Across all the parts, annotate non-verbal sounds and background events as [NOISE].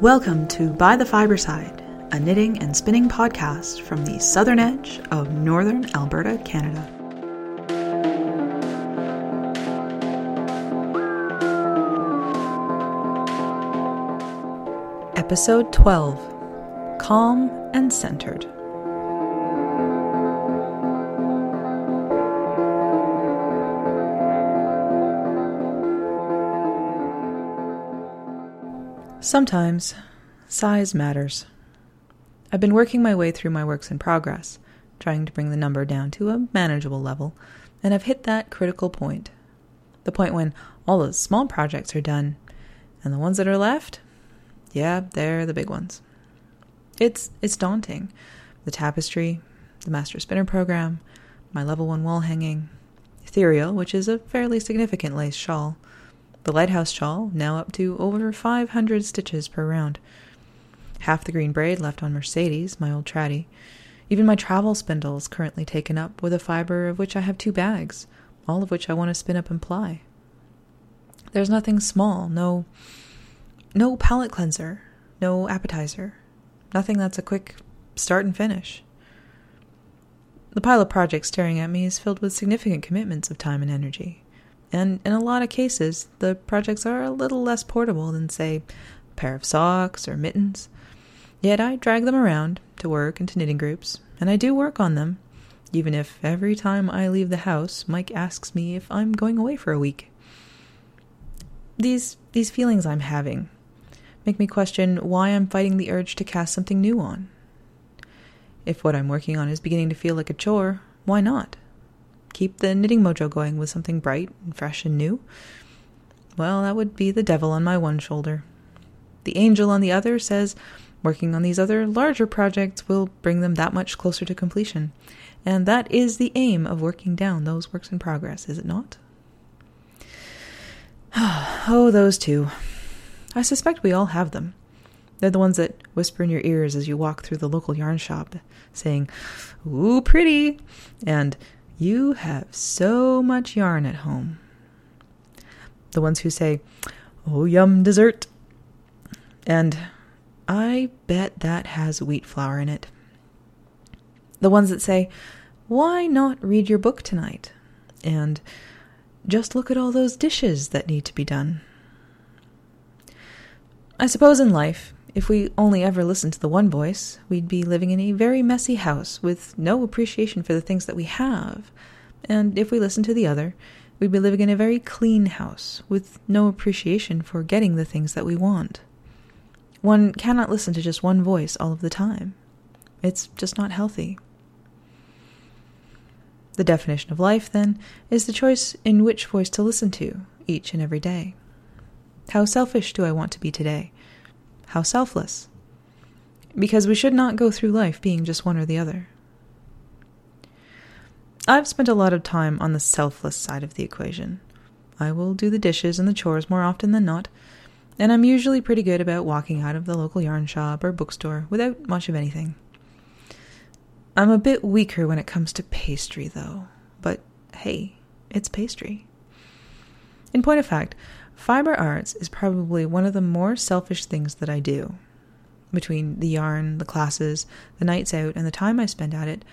Welcome to By the Fiberside, a knitting and spinning podcast from the southern edge of northern Alberta, Canada. Episode 12 Calm and Centered. Sometimes, size matters. I've been working my way through my works in progress, trying to bring the number down to a manageable level, and I've hit that critical point. The point when all the small projects are done, and the ones that are left, yeah, they're the big ones. It's it's daunting. The tapestry, the master spinner program, my level 1 wall hanging, ethereal, which is a fairly significant lace shawl, the lighthouse shawl, now up to over 500 stitches per round. Half the green braid left on Mercedes, my old traddy. Even my travel spindle is currently taken up with a fiber of which I have two bags, all of which I want to spin up and ply. There's nothing small, no no palate cleanser, no appetizer, nothing that's a quick start and finish. The pile of projects staring at me is filled with significant commitments of time and energy and in a lot of cases, the projects are a little less portable than, say, a pair of socks or mittens. Yet I drag them around to work and to knitting groups, and I do work on them, even if every time I leave the house, Mike asks me if I'm going away for a week. These these feelings I'm having make me question why I'm fighting the urge to cast something new on. If what I'm working on is beginning to feel like a chore, why not? Keep the knitting mojo going with something bright and fresh and new? Well, that would be the devil on my one shoulder. The angel on the other says working on these other larger projects will bring them that much closer to completion. And that is the aim of working down those works in progress, is it not? [SIGHS] oh, those two. I suspect we all have them. They're the ones that whisper in your ears as you walk through the local yarn shop, saying, Ooh, pretty! And you have so much yarn at home. The ones who say, Oh, yum, dessert. And I bet that has wheat flour in it. The ones that say, Why not read your book tonight? And just look at all those dishes that need to be done. I suppose in life, if we only ever listened to the one voice, we'd be living in a very messy house with no appreciation for the things that we have. And if we listened to the other, we'd be living in a very clean house with no appreciation for getting the things that we want. One cannot listen to just one voice all of the time. It's just not healthy. The definition of life, then, is the choice in which voice to listen to each and every day. How selfish do I want to be today? How selfless? Because we should not go through life being just one or the other. I've spent a lot of time on the selfless side of the equation. I will do the dishes and the chores more often than not, and I'm usually pretty good about walking out of the local yarn shop or bookstore without much of anything. I'm a bit weaker when it comes to pastry, though, but hey, it's pastry. In point of fact, Fiber arts is probably one of the more selfish things that I do. Between the yarn, the classes, the nights out, and the time I spend at it,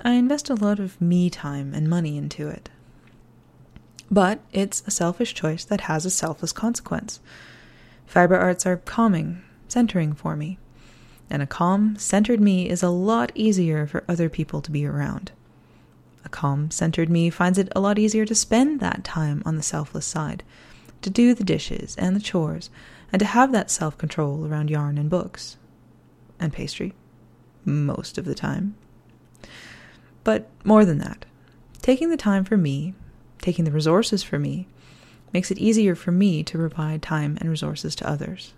I invest a lot of me time and money into it. But it's a selfish choice that has a selfless consequence. Fiber arts are calming, centering for me. And a calm, centered me is a lot easier for other people to be around. A calm, centered me finds it a lot easier to spend that time on the selfless side to do the dishes and the chores, and to have that self control around yarn and books. And pastry. Most of the time. But more than that, taking the time for me, taking the resources for me, makes it easier for me to provide time and resources to others.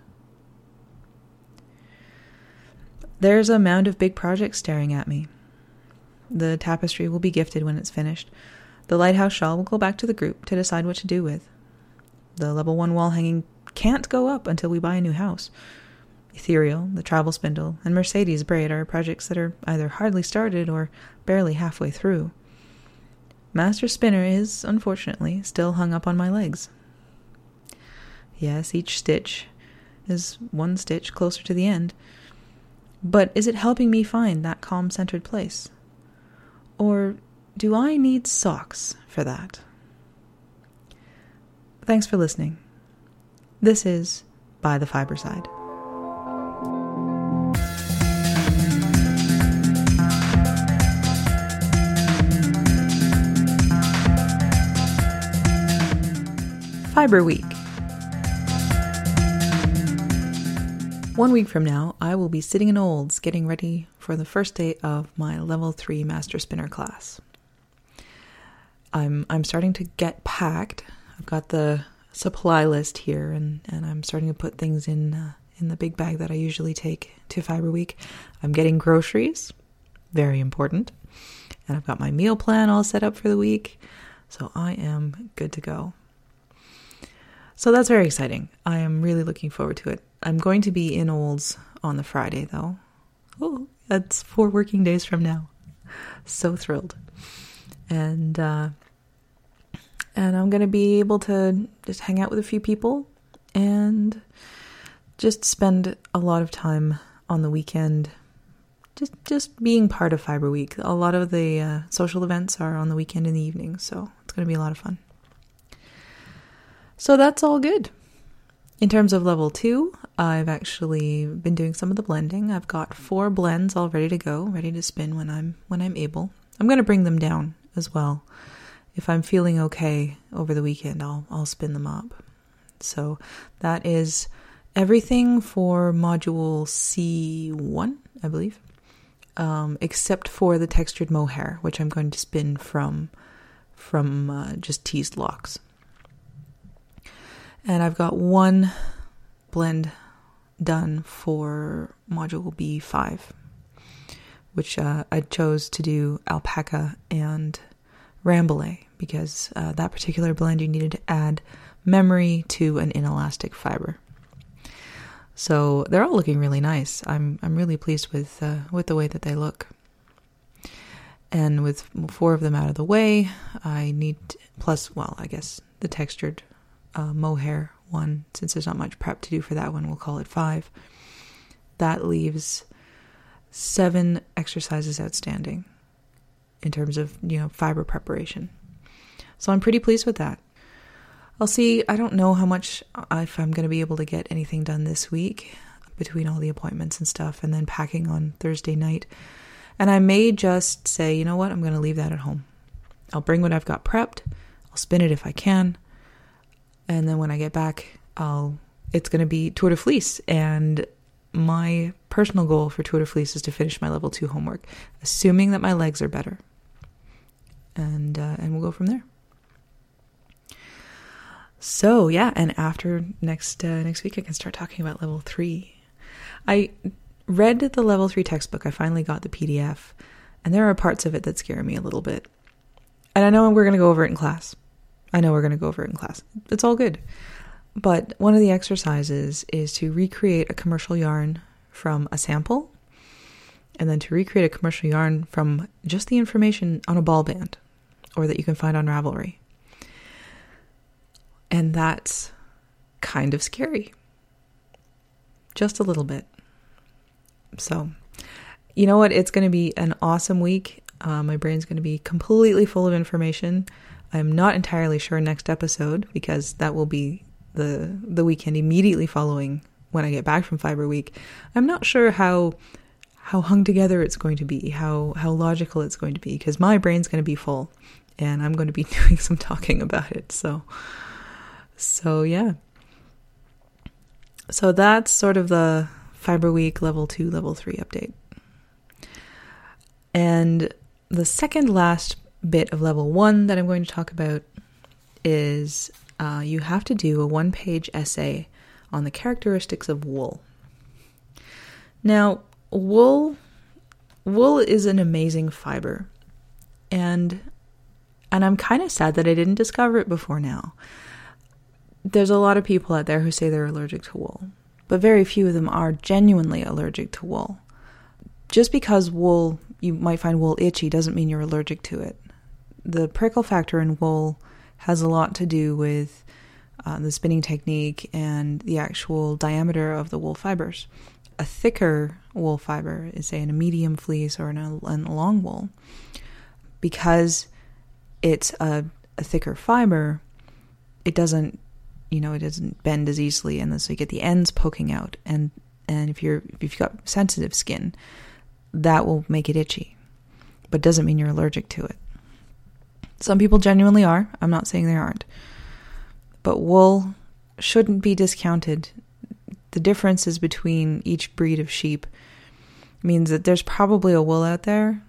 There's a mound of big projects staring at me. The tapestry will be gifted when it's finished. The lighthouse shawl will go back to the group to decide what to do with. The level one wall hanging can't go up until we buy a new house. Ethereal, the travel spindle, and Mercedes braid are projects that are either hardly started or barely halfway through. Master Spinner is, unfortunately, still hung up on my legs. Yes, each stitch, is one stitch closer to the end. But is it helping me find that calm centered place? Or do I need socks for that? Thanks for listening. This is By the Fiber Side. Fiber Week. One week from now, I will be sitting in Olds getting ready for the first day of my level 3 master spinner class. I'm I'm starting to get packed. I've got the supply list here and, and I'm starting to put things in uh, in the big bag that I usually take to Fiber Week. I'm getting groceries, very important. And I've got my meal plan all set up for the week. So I am good to go. So that's very exciting. I am really looking forward to it. I'm going to be in Olds on the Friday, though. Oh, that's four working days from now. So thrilled. And, uh, and I'm going to be able to just hang out with a few people and just spend a lot of time on the weekend just just being part of Fiber Week. A lot of the uh, social events are on the weekend in the evening, so it's going to be a lot of fun. So that's all good. In terms of level two, I've actually been doing some of the blending. I've got four blends all ready to go, ready to spin when I'm when I'm able. I'm going to bring them down as well. If I'm feeling okay over the weekend, I'll I'll spin them up. So that is everything for module C1, I believe, um, except for the textured mohair, which I'm going to spin from from uh, just teased locks. And I've got one blend done for module B5, which uh, I chose to do alpaca and rambouillet because uh, that particular blend you needed to add memory to an inelastic fiber. So they're all looking really nice. I'm I'm really pleased with uh, with the way that they look. And with four of them out of the way, I need plus well, I guess the textured uh, mohair one, since there's not much prep to do for that one, we'll call it five. That leaves seven exercises outstanding in terms of, you know, fiber preparation. So I'm pretty pleased with that. I'll see, I don't know how much, if I'm going to be able to get anything done this week between all the appointments and stuff, and then packing on Thursday night. And I may just say, you know what, I'm going to leave that at home. I'll bring what I've got prepped, I'll spin it if I can, and then when I get back, I'll it's going to be Tour de Fleece and my personal goal for Tour de Fleece is to finish my level 2 homework, assuming that my legs are better. And uh, and we'll go from there. So, yeah, and after next uh, next week I can start talking about level 3. I read the level 3 textbook. I finally got the PDF, and there are parts of it that scare me a little bit. And I know we're going to go over it in class. I know we're going to go over it in class. It's all good. But one of the exercises is to recreate a commercial yarn from a sample and then to recreate a commercial yarn from just the information on a ball band or that you can find on Ravelry. And that's kind of scary. Just a little bit. So, you know what? It's going to be an awesome week. Uh, my brain's going to be completely full of information. I'm not entirely sure next episode because that will be the the weekend immediately following when I get back from Fiber Week. I'm not sure how how hung together it's going to be, how how logical it's going to be because my brain's going to be full and I'm going to be [LAUGHS] doing some talking about it. So so yeah. So that's sort of the Fiber Week level 2 level 3 update. And the second last bit of level one that I'm going to talk about is uh, you have to do a one page essay on the characteristics of wool. Now, wool wool is an amazing fiber. And and I'm kind of sad that I didn't discover it before now. There's a lot of people out there who say they're allergic to wool, but very few of them are genuinely allergic to wool. Just because wool you might find wool itchy doesn't mean you're allergic to it the prickle factor in wool has a lot to do with uh, the spinning technique, and the actual diameter of the wool fibers. A thicker wool fiber is, say, in a medium fleece or in a, in a long wool, because it's a, a thicker fiber, it doesn't, you know, it doesn't bend as easily, and so you get the ends poking out. And and if you're if you've got sensitive skin, that will make it itchy, but doesn't mean you're allergic to it. Some people genuinely are. I'm not saying they aren't. But wool shouldn't be discounted. The differences between each breed of sheep means that there's probably a wool out there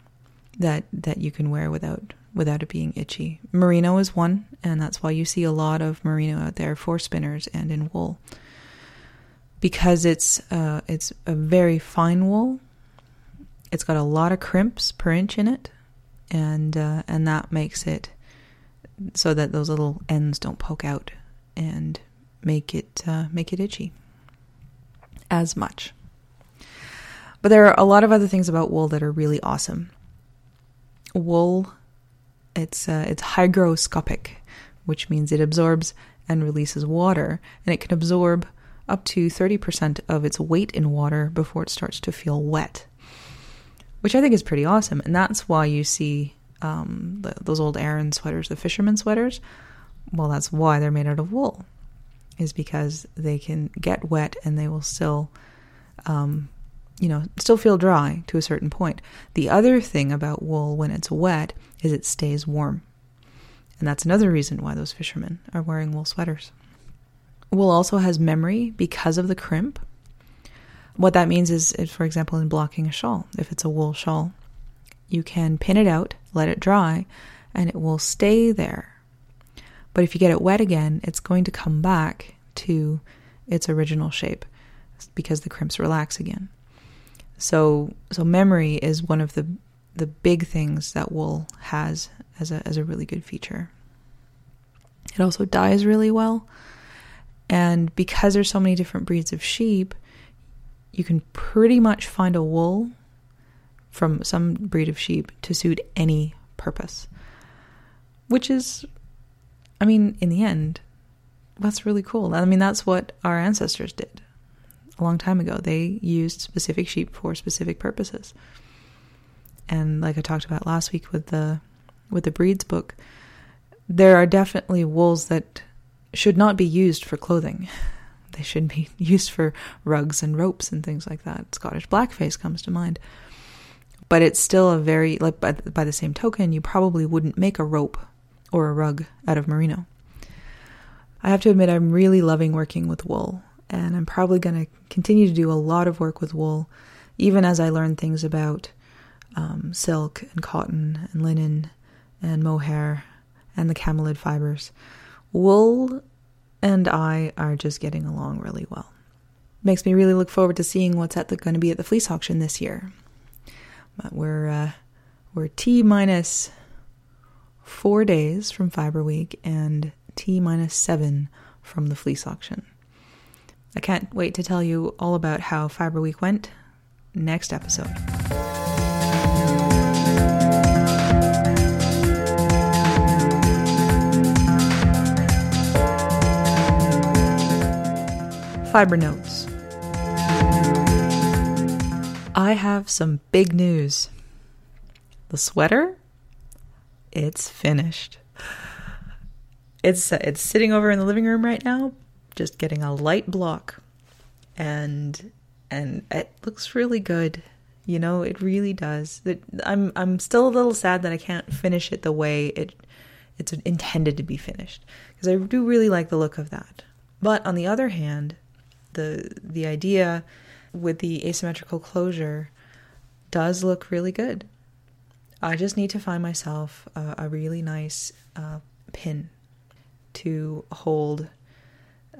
that that you can wear without without it being itchy. Merino is one, and that's why you see a lot of merino out there for spinners and in wool. Because it's uh, it's a very fine wool. It's got a lot of crimps per inch in it, and uh, and that makes it so that those little ends don't poke out and make it uh, make it itchy as much. But there are a lot of other things about wool that are really awesome. Wool, it's uh, it's hygroscopic, which means it absorbs and releases water, and it can absorb up to 30% of its weight in water before it starts to feel wet which I think is pretty awesome. And that's why you see um, the, those old Aran sweaters, the fisherman sweaters. Well, that's why they're made out of wool, is because they can get wet and they will still, um, you know, still feel dry to a certain point. The other thing about wool when it's wet is it stays warm. And that's another reason why those fishermen are wearing wool sweaters. Wool also has memory because of the crimp. What that means is, for example, in blocking a shawl, if it's a wool shawl, you can pin it out, let it dry, and it will stay there. But if you get it wet again, it's going to come back to its original shape because the crimps relax again. So, so memory is one of the the big things that wool has as a as a really good feature. It also dyes really well, and because there's so many different breeds of sheep, you can pretty much find a wool from some breed of sheep to suit any purpose. Which is, I mean, in the end, that's really cool. I mean, that's what our ancestors did a long time ago. They used specific sheep for specific purposes. And like I talked about last week with the with the breeds book, there are definitely wools that should not be used for clothing. [LAUGHS] They should be [LAUGHS] used for rugs and ropes and things like that. Scottish blackface comes to mind. But it's still a very, like, by, by the same token, you probably wouldn't make a rope or a rug out of merino. I have to admit, I'm really loving working with wool, and I'm probably going to continue to do a lot of work with wool, even as I learn things about um, silk and cotton and linen and mohair and the camelid fibers. Wool and I are just getting along really well. Makes me really look forward to seeing what's at the, going to be at the fleece auction this year. But we're uh, we're T minus four days from Fiber Week and T minus seven from the fleece auction. I can't wait to tell you all about how Fiber Week went next episode. Fiber Notes. I have some big news. The sweater, it's finished. It's uh, it's sitting over in the living room right now, just getting a light block, and and it looks really good. You know, it really does. I'm I'm still a little sad that I can't finish it the way it it's intended to be finished because I do really like the look of that. But on the other hand, the the idea with the asymmetrical closure does look really good. I just need to find myself a, a really nice uh, pin to hold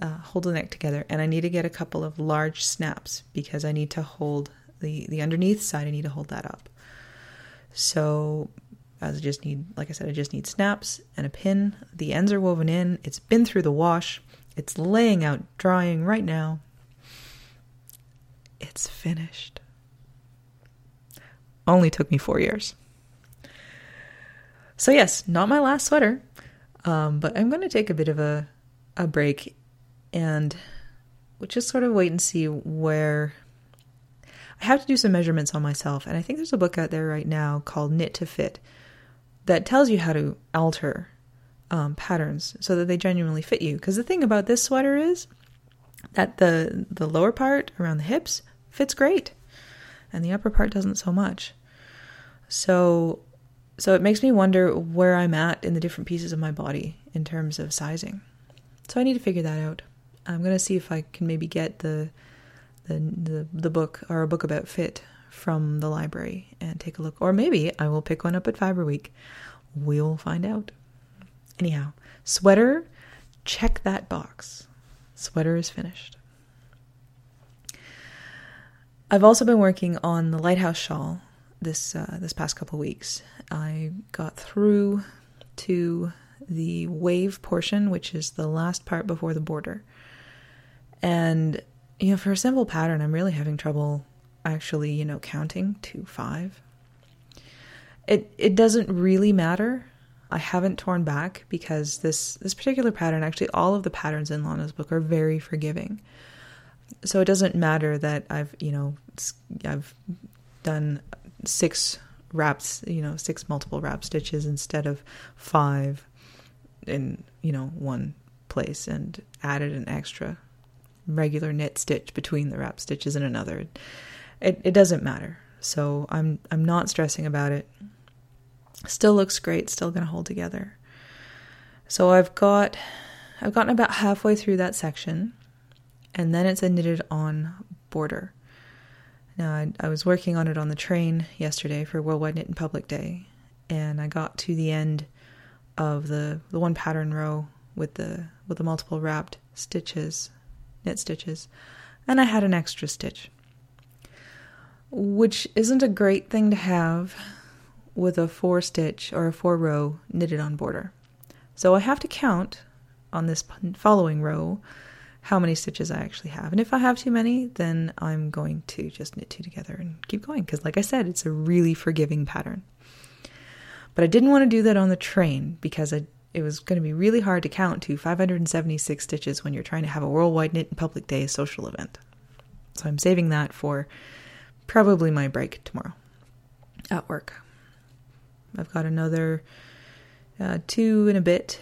uh, hold the neck together, and I need to get a couple of large snaps because I need to hold the the underneath side. I need to hold that up. So I just need, like I said, I just need snaps and a pin. The ends are woven in. It's been through the wash. It's laying out drying right now. It's finished. Only took me four years. So, yes, not my last sweater, um, but I'm going to take a bit of a, a break and we'll just sort of wait and see where I have to do some measurements on myself. And I think there's a book out there right now called Knit to Fit that tells you how to alter um, patterns so that they genuinely fit you. Because the thing about this sweater is that the the lower part around the hips fits great, and the upper part doesn't so much. So so it makes me wonder where I'm at in the different pieces of my body in terms of sizing. So I need to figure that out. I'm gonna see if I can maybe get the the the, the book or a book about fit from the library and take a look. Or maybe I will pick one up at Fiber Week. We'll find out. Anyhow, sweater, check that box. Sweater is finished. I've also been working on the lighthouse shawl this uh, this past couple weeks. I got through to the wave portion, which is the last part before the border. And you know, for a simple pattern, I'm really having trouble actually, you know, counting to five. It it doesn't really matter. I haven't torn back because this this particular pattern, actually, all of the patterns in Lana's book are very forgiving. So it doesn't matter that I've you know I've done six wraps, you know, six multiple wrap stitches instead of five in you know one place, and added an extra regular knit stitch between the wrap stitches and another. It it doesn't matter. So I'm I'm not stressing about it. Still looks great, still to hold together. So I've got I've gotten about halfway through that section and then it's a knitted on border. Now I, I was working on it on the train yesterday for Worldwide Knit in Public Day and I got to the end of the the one pattern row with the with the multiple wrapped stitches knit stitches, and I had an extra stitch, which isn't a great thing to have with a four stitch or a four row knitted on border. So I have to count on this following row how many stitches I actually have. And if I have too many, then I'm going to just knit two together and keep going because like I said, it's a really forgiving pattern. But I didn't want to do that on the train because I it was going to be really hard to count to 576 stitches when you're trying to have a worldwide knit in public day social event. So I'm saving that for probably my break tomorrow at work. I've got another uh, two and a bit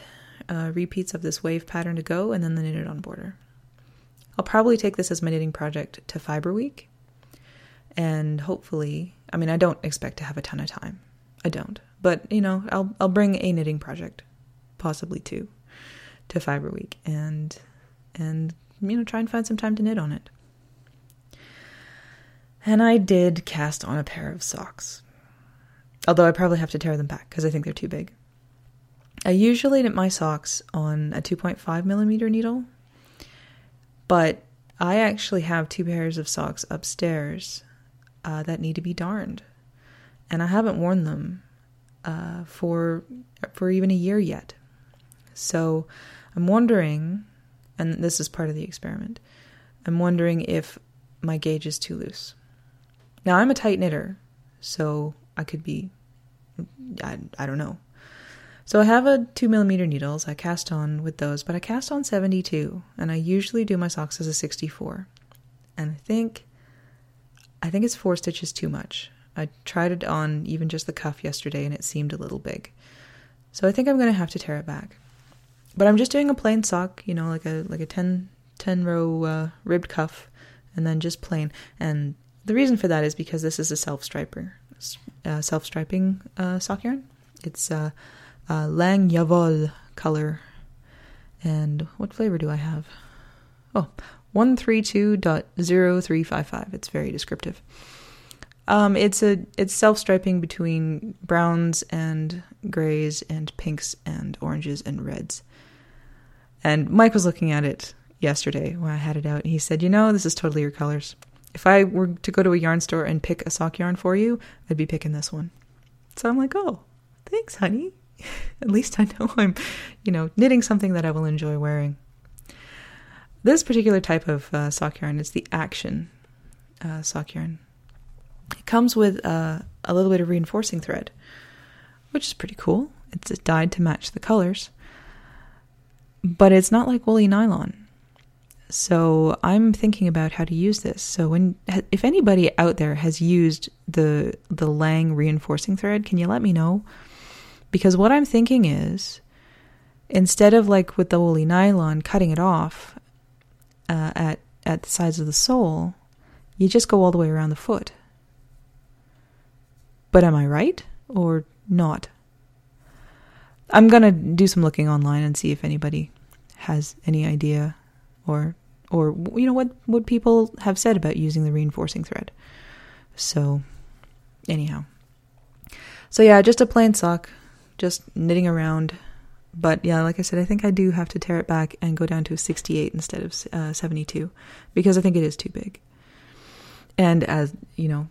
uh, repeats of this wave pattern to go, and then the knitted on border. I'll probably take this as my knitting project to Fiber Week, and hopefully, I mean, I don't expect to have a ton of time. I don't, but you know, I'll I'll bring a knitting project possibly two, to Fiber Week, and and you know try and find some time to knit on it. And I did cast on a pair of socks, although I probably have to tear them back because I think they're too big. I usually knit my socks on a 2.5 millimeter needle, but I actually have two pairs of socks upstairs uh, that need to be darned, and I haven't worn them uh, for for even a year yet. So I'm wondering, and this is part of the experiment, I'm wondering if my gauge is too loose. Now, I'm a tight knitter, so I could be, I, I don't know. So I have a 2 millimeter needles. I cast on with those, but I cast on 72, and I usually do my socks as a 64. And I think, I think it's four stitches too much. I tried it on even just the cuff yesterday, and it seemed a little big. So I think I'm going to have to tear it back. But I'm just doing a plain sock, you know, like a like a 10, 10 row uh, ribbed cuff, and then just plain. And the reason for that is because this is a self striper, uh, self striping uh, sock yarn. It's uh, uh, Lang Jawoll color. And what flavor do I have? Oh, 132.0355. It's very descriptive. Um, it's a it's self striping between browns and grays and pinks and oranges and reds. And Mike was looking at it yesterday when I had it out, and he said, You know, this is totally your colors. If I were to go to a yarn store and pick a sock yarn for you, I'd be picking this one. So I'm like, Oh, thanks, honey. [LAUGHS] At least I know I'm, you know, knitting something that I will enjoy wearing. This particular type of uh, sock yarn is the Action uh, sock yarn. It comes with uh, a little bit of reinforcing thread, which is pretty cool. It's dyed to match the colors. But it's not like woolly nylon. So I'm thinking about how to use this. So when if anybody out there has used the the Lang reinforcing thread, can you let me know? Because what I'm thinking is instead of like with the woolly nylon cutting it off uh, at at the sides of the sole, you just go all the way around the foot. But am I right or not? I'm going to do some looking online and see if anybody has any idea or or you know what what people have said about using the reinforcing thread. So anyhow. So yeah, just a plain sock, just knitting around. But yeah, like I said, I think I do have to tear it back and go down to a 68 instead of uh, 72 because I think it is too big. And as you know,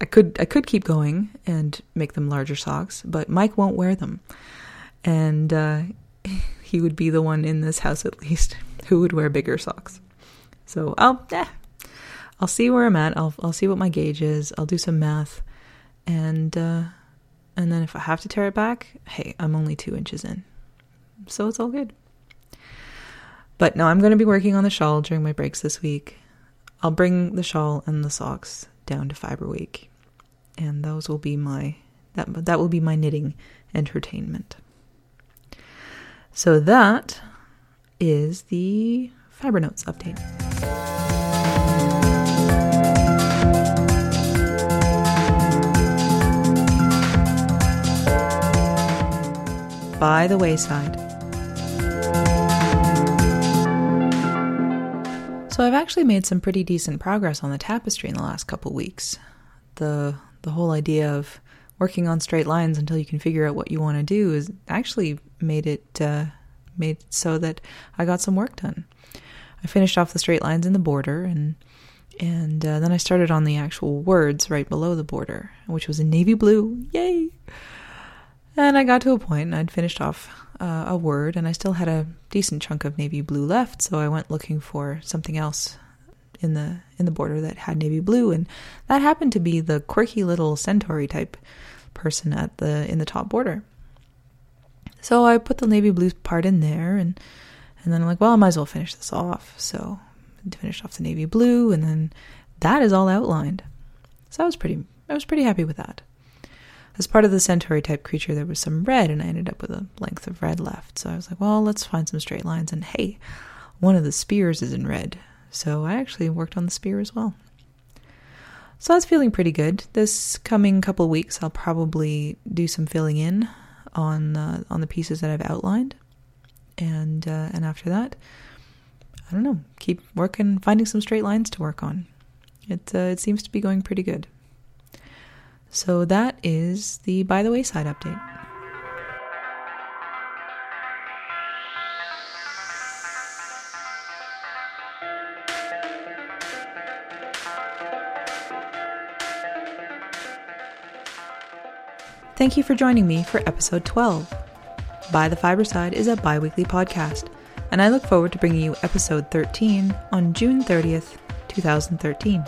I could I could keep going and make them larger socks, but Mike won't wear them, and uh, [LAUGHS] he would be the one in this house at least [LAUGHS] who would wear bigger socks. So I'll eh, I'll see where I'm at. I'll I'll see what my gauge is. I'll do some math, and uh, and then if I have to tear it back, hey, I'm only two inches in, so it's all good. But no, I'm going to be working on the shawl during my breaks this week. I'll bring the shawl and the socks down to Fiber Week, and those will be my that that will be my knitting entertainment. So that is the Fiber Notes update. By the wayside. So I've actually made some pretty decent progress on the tapestry in the last couple weeks. The the whole idea of working on straight lines until you can figure out what you want to do is actually made it uh, made so that I got some work done. I finished off the straight lines in the border and and uh, then I started on the actual words right below the border, which was in navy blue. Yay! And I got to a point and I'd finished off uh, a word and I still had a decent chunk of navy blue left, so I went looking for something else in the in the border that had navy blue and that happened to be the quirky little centauri type person at the in the top border. So I put the navy blue part in there, and and then I'm like, well, I might as well finish this off. So I finished off the navy blue, and then that is all outlined. So I was pretty I was pretty happy with that. As part of the centauri type creature, there was some red, and I ended up with a length of red left. So I was like, well, let's find some straight lines. And hey, one of the spears is in red. So I actually worked on the spear as well. So I was feeling pretty good. This coming couple weeks, I'll probably do some filling in on uh, on the pieces that I've outlined, and uh, and after that, I don't know, keep working, finding some straight lines to work on. It uh, it seems to be going pretty good. So that is the by the wayside update. Thank you for joining me for episode 12. By the Fiberside is a bi weekly podcast, and I look forward to bringing you episode 13 on June 30th, 2013.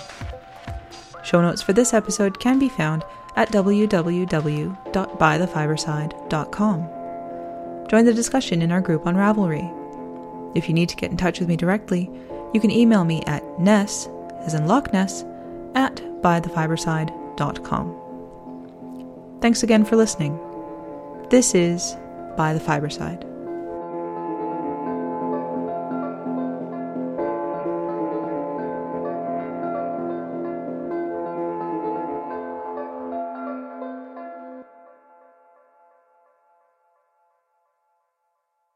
Show notes for this episode can be found at www.bythefiberside.com. Join the discussion in our group on Ravelry. If you need to get in touch with me directly, you can email me at ness, as in Loch Ness, at bythefiberside.com. Thanks again for listening. This is By the Fiberside.